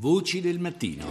Voci del mattino.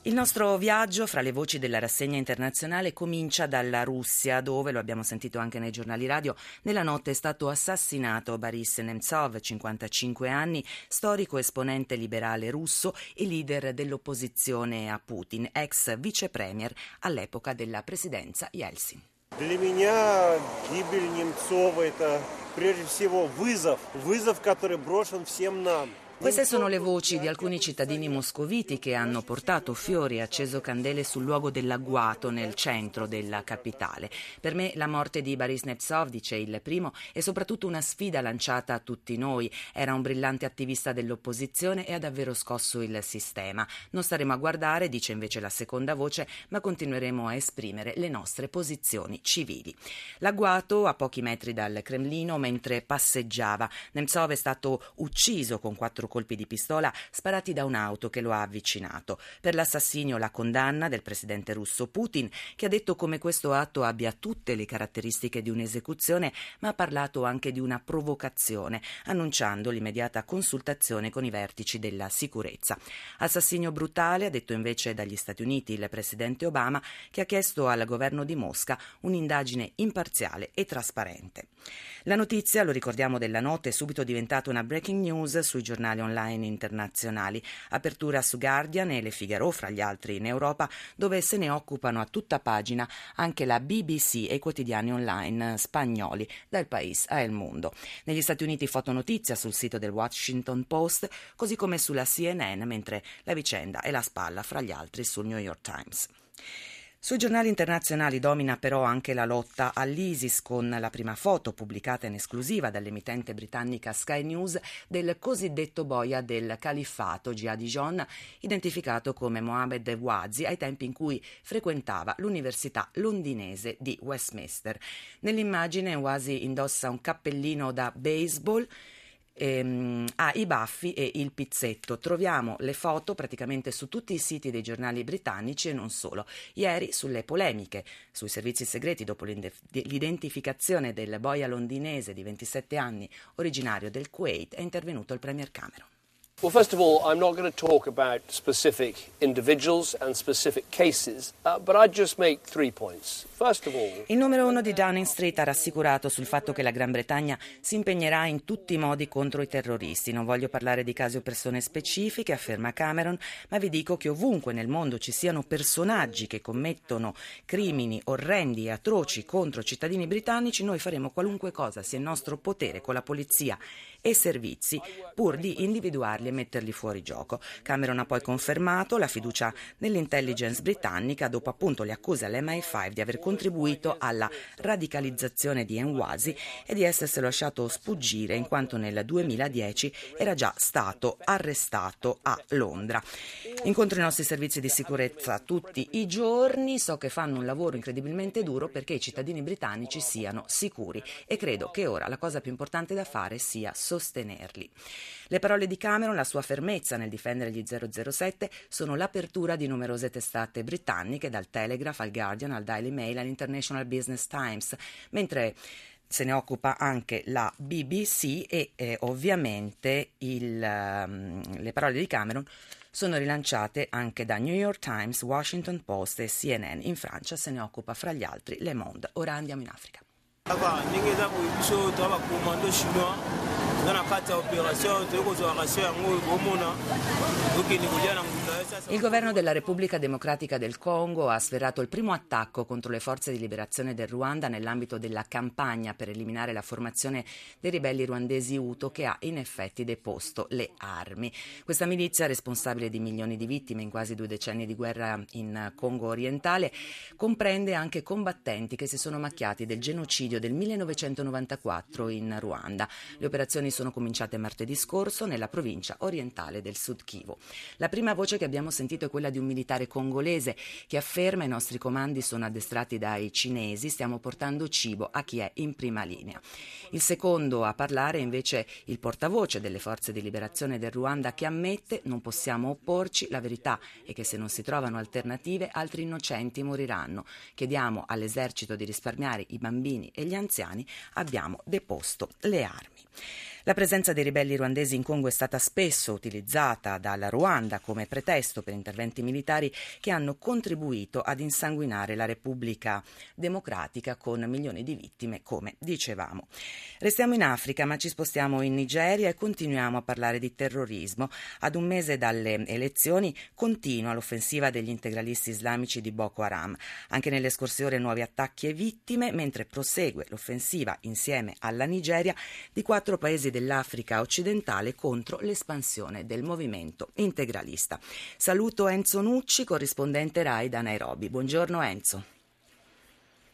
Il nostro viaggio fra le voci della rassegna internazionale comincia dalla Russia, dove, lo abbiamo sentito anche nei giornali radio, nella notte è stato assassinato Boris Nemtsov, 55 anni, storico esponente liberale russo e leader dell'opposizione a Putin, ex vice premier all'epoca della presidenza Yeltsin. Для меня гибель Немцова – это прежде всего вызов, вызов, который брошен всем нам – Queste sono le voci di alcuni cittadini moscoviti che hanno portato fiori e acceso candele sul luogo dell'agguato nel centro della capitale. Per me la morte di Boris Nemtsov, dice il primo, è soprattutto una sfida lanciata a tutti noi. Era un brillante attivista dell'opposizione e ha davvero scosso il sistema. Non staremo a guardare, dice invece la seconda voce, ma continueremo a esprimere le nostre posizioni civili. L'agguato a pochi metri dal Cremlino mentre passeggiava. Nemtsov è stato ucciso con quattro colpi di pistola sparati da un'auto che lo ha avvicinato. Per l'assassinio la condanna del presidente russo Putin, che ha detto come questo atto abbia tutte le caratteristiche di un'esecuzione, ma ha parlato anche di una provocazione, annunciando l'immediata consultazione con i vertici della sicurezza. Assassinio brutale, ha detto invece dagli Stati Uniti il presidente Obama, che ha chiesto al governo di Mosca un'indagine imparziale e trasparente. La notizia, lo ricordiamo della notte, è subito diventata una breaking news sui giornali online internazionali. Apertura su Guardian e Le Figaro, fra gli altri in Europa, dove se ne occupano a tutta pagina anche la BBC e i quotidiani online spagnoli, dal País a El Mundo. Negli Stati Uniti fotonotizia sul sito del Washington Post, così come sulla CNN, mentre la vicenda è la spalla fra gli altri sul New York Times. Sui giornali internazionali domina però anche la lotta all'ISIS con la prima foto pubblicata in esclusiva dall'emittente britannica Sky News del cosiddetto boia del califfato Jihadi John, identificato come Mohamed Wazi ai tempi in cui frequentava l'università londinese di Westminster. Nell'immagine Wazi indossa un cappellino da baseball ehm, ha i baffi e il pizzetto. Troviamo le foto praticamente su tutti i siti dei giornali britannici e non solo. Ieri sulle polemiche sui servizi segreti dopo l'identificazione del boia londinese di 27 anni originario del Kuwait è intervenuto il Premier Cameron. Well, first of all, I'm not going to talk about specific individuals and specific cases, uh, but I'd just make three points. Il numero uno di Downing Street ha rassicurato sul fatto che la Gran Bretagna si impegnerà in tutti i modi contro i terroristi. Non voglio parlare di casi o persone specifiche, afferma Cameron, ma vi dico che ovunque nel mondo ci siano personaggi che commettono crimini orrendi e atroci contro cittadini britannici, noi faremo qualunque cosa sia in nostro potere con la polizia e servizi pur di individuarli metterli fuori gioco. Cameron ha poi confermato la fiducia nell'intelligence britannica dopo appunto le accuse all'MI5 di aver contribuito alla radicalizzazione di Enwasi e di esserselo lasciato sfuggire in quanto nel 2010 era già stato arrestato a Londra. Incontro i nostri servizi di sicurezza tutti i giorni, so che fanno un lavoro incredibilmente duro perché i cittadini britannici siano sicuri e credo che ora la cosa più importante da fare sia sostenerli. Le parole di Cameron, la sua fermezza nel difendere gli 007 sono l'apertura di numerose testate britanniche, dal Telegraph al Guardian al Daily Mail all'International Business Times, mentre se ne occupa anche la BBC e eh, ovviamente il, um, le parole di Cameron sono rilanciate anche da New York Times, Washington Post e CNN. In Francia se ne occupa fra gli altri Le Monde. Ora andiamo in Africa. eza na kati ya opération toyei kozwa ratio yango oyo bomona tokende kolia na Il governo della Repubblica Democratica del Congo ha sferato il primo attacco contro le forze di liberazione del Ruanda nell'ambito della campagna per eliminare la formazione dei ribelli ruandesi Uto che ha in effetti deposto le armi. Questa milizia, responsabile di milioni di vittime in quasi due decenni di guerra in Congo orientale, comprende anche combattenti che si sono macchiati del genocidio del 1994 in Ruanda. Le operazioni sono cominciate martedì scorso nella provincia orientale del Sud Kivu. La prima voce che abbiamo sentito è quella di un militare congolese che afferma i nostri comandi sono addestrati dai cinesi, stiamo portando cibo a chi è in prima linea. Il secondo a parlare è invece il portavoce delle forze di liberazione del Ruanda che ammette non possiamo opporci, la verità è che se non si trovano alternative altri innocenti moriranno. Chiediamo all'esercito di risparmiare i bambini e gli anziani, abbiamo deposto le armi. La presenza dei ribelli ruandesi in Congo è stata spesso utilizzata dalla Ruanda come pretesto per interventi militari che hanno contribuito ad insanguinare la Repubblica Democratica con milioni di vittime, come dicevamo. Restiamo in Africa, ma ci spostiamo in Nigeria e continuiamo a parlare di terrorismo. Ad un mese dalle elezioni continua l'offensiva degli integralisti islamici di Boko Haram. Anche nelle scorse ore nuovi attacchi e vittime, mentre prosegue l'offensiva insieme alla Nigeria di quattro paesi dell'Africa occidentale contro l'espansione del movimento integralista. Saluto Enzo Nucci, corrispondente RAI da Nairobi. Buongiorno Enzo.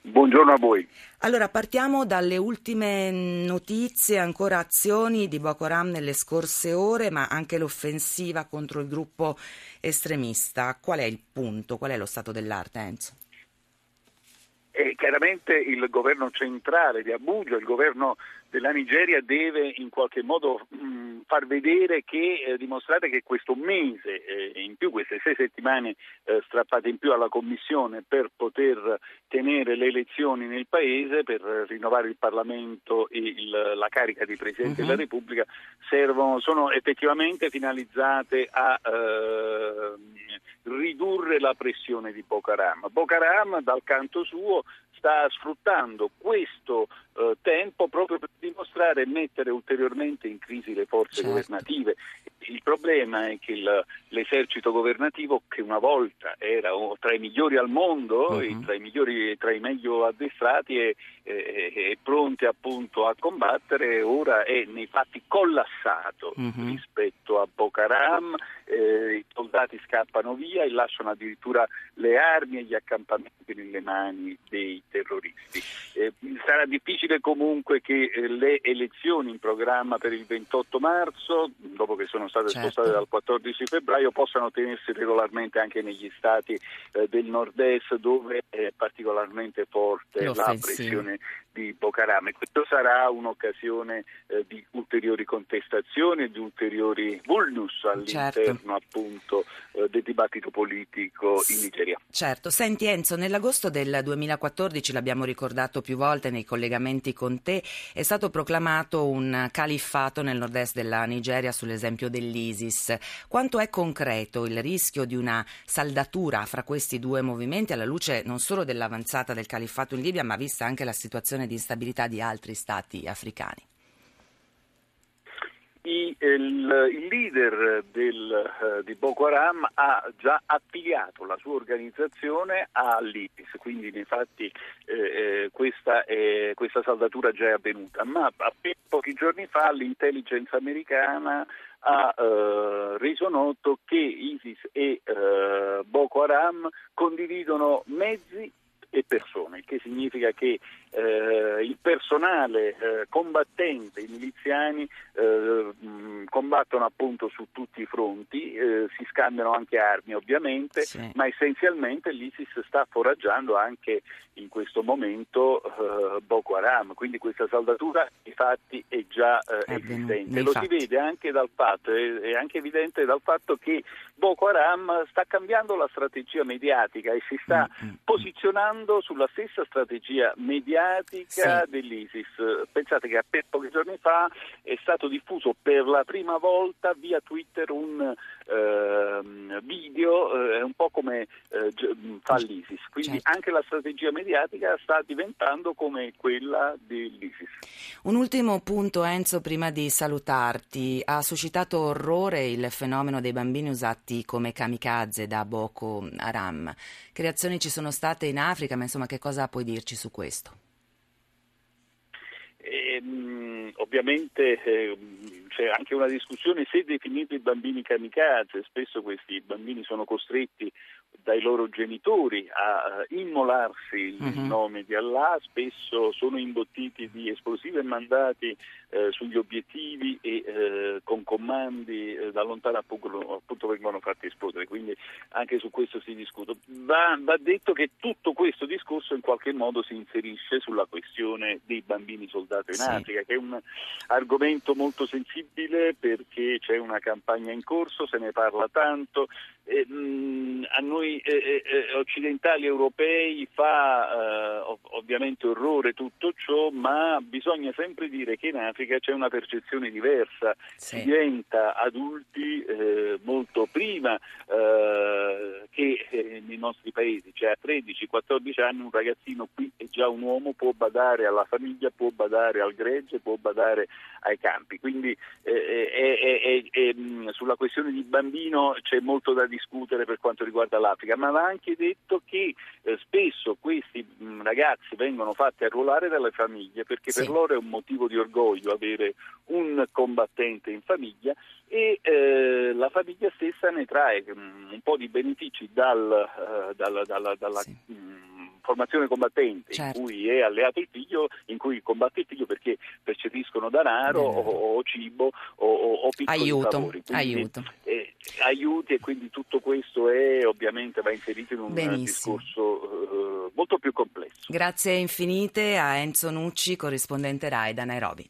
Buongiorno a voi. Allora, partiamo dalle ultime notizie, ancora azioni di Boko Haram nelle scorse ore, ma anche l'offensiva contro il gruppo estremista. Qual è il punto? Qual è lo stato dell'arte, Enzo? Chiaramente il governo centrale di Abuja, il governo della Nigeria deve in qualche modo mh, far vedere che eh, dimostrare che questo mese eh, in più, queste sei settimane eh, strappate in più alla Commissione per poter tenere le elezioni nel Paese, per rinnovare il Parlamento e il, la carica di Presidente uh-huh. della Repubblica, servono, sono effettivamente finalizzate a eh, ridurre la pressione di Boko Haram. Boko Haram dal canto suo sta sfruttando questo eh, tempo proprio per dimostrare e mettere ulteriormente in crisi le forze certo. governative. Il problema è che il, l'esercito governativo, che una volta era tra i migliori al mondo, uh-huh. tra, i migliori, tra i meglio addestrati e, e, e, pronti appunto a combattere, ora è nei fatti collassato uh-huh. rispetto a Boko Haram, eh, i soldati scappano via e lasciano addirittura le armi e gli accampamenti nelle mani dei terroristi. Eh, sarà difficile comunque che eh, le elezioni in programma per il 28 marzo, dopo che sono state certo. spostate dal 14 febbraio, possano tenersi regolarmente anche negli stati eh, del nord-est dove è particolarmente forte la pressione di Boko Haram. Questo sarà un'occasione eh, di ulteriori contestazioni e di ulteriori vulnus all'interno certo. Appunto eh, del dibattito politico in Nigeria. Certo, senti Enzo, nell'agosto del 2014, l'abbiamo ricordato più volte nei collegamenti con te, è stato proclamato un califfato nel nord-est della Nigeria sull'esempio dell'ISIS. Quanto è concreto il rischio di una saldatura fra questi due movimenti alla luce non solo dell'avanzata del califfato in Libia, ma vista anche la situazione di instabilità di altri stati africani? Il, il, leader del, uh, di Boko Haram ha già affiliato la sua organizzazione all'ISIS, quindi infatti eh, eh, questa, è, questa, saldatura già è avvenuta, ma pochi giorni fa l'intelligence americana ha eh, reso noto che ISIS e eh, Boko Haram condividono mezzi e persone, il che significa che eh, il personale eh, combattente, i miliziani eh, combattono appunto su tutti i fronti, eh, si scambiano anche armi ovviamente, sì. ma essenzialmente l'ISIS sta foraggiando anche in questo momento eh, Boko Haram, quindi questa saldatura di fatti è già eh, esistente. Lo si vede anche dal fatto, è, è anche evidente dal fatto che Boko Haram sta cambiando la strategia mediatica e si sta mm-hmm. posizionando sulla stessa strategia mediatica sì. dell'ISIS. Pensate che pochi giorni fa è stato diffuso per la prima volta via Twitter un eh, video, eh, un po' come eh, fa l'ISIS, quindi certo. anche la strategia mediatica sta diventando come quella dell'ISIS. Un ultimo punto Enzo prima di salutarti, ha suscitato orrore il fenomeno dei bambini usati come kamikaze da Boko Haram. Che reazioni ci sono state in Africa, ma insomma che cosa puoi dirci su questo? Ehm, ovviamente eh, c'è anche una discussione se definire i bambini kamikaze, spesso questi bambini sono costretti dai loro genitori a immolarsi in uh-huh. nome di Allah, spesso sono imbottiti di esplosivi e mandati eh, sugli obiettivi e eh, con comandi eh, da lontano appunto, appunto, vengono fatti esplodere, quindi anche su questo si discute. Va, va, detto che tutto questo discorso in qualche modo si inserisce sulla questione dei bambini soldato in sì. Africa, che è un argomento molto sensibile perché c'è una campagna in corso, se ne parla tanto. E, mh, a noi noi eh, eh, occidentali europei fa eh, ov- ovviamente orrore tutto ciò, ma bisogna sempre dire che in Africa c'è una percezione diversa, Sì. si diventa adulti eh, molto prima eh, che eh, nei nostri paesi, cioè a 13-14 anni un ragazzino qui è già un uomo, può badare alla famiglia, può badare al gregge, può badare ai campi, quindi eh, eh, eh, eh, eh, mh, sulla questione di bambino c'è molto da discutere per quanto riguarda l'Africa, ma va anche detto che eh, spesso questi mh, ragazzi vengono fatti arruolare dalle famiglie perché Sì. per loro è un motivo di orgoglio avere un combattente in famiglia e eh, la famiglia stessa ne trae mh, un po' di benefici dal, eh, dalla, dalla- dalla, Sì. mh, formazione combattente Certo. in cui è alleato il figlio, in cui combatte il figlio perché percepiscono denaro o, o cibo o, o, piccoli Aiuto, favori. Quindi, aiuto. eh, aiuti e quindi tutto questo è ovviamente va inserito in un Benissimo. discorso eh, molto più complesso. Grazie infinite a Enzo Nucci, corrispondente RAI da Nairobi.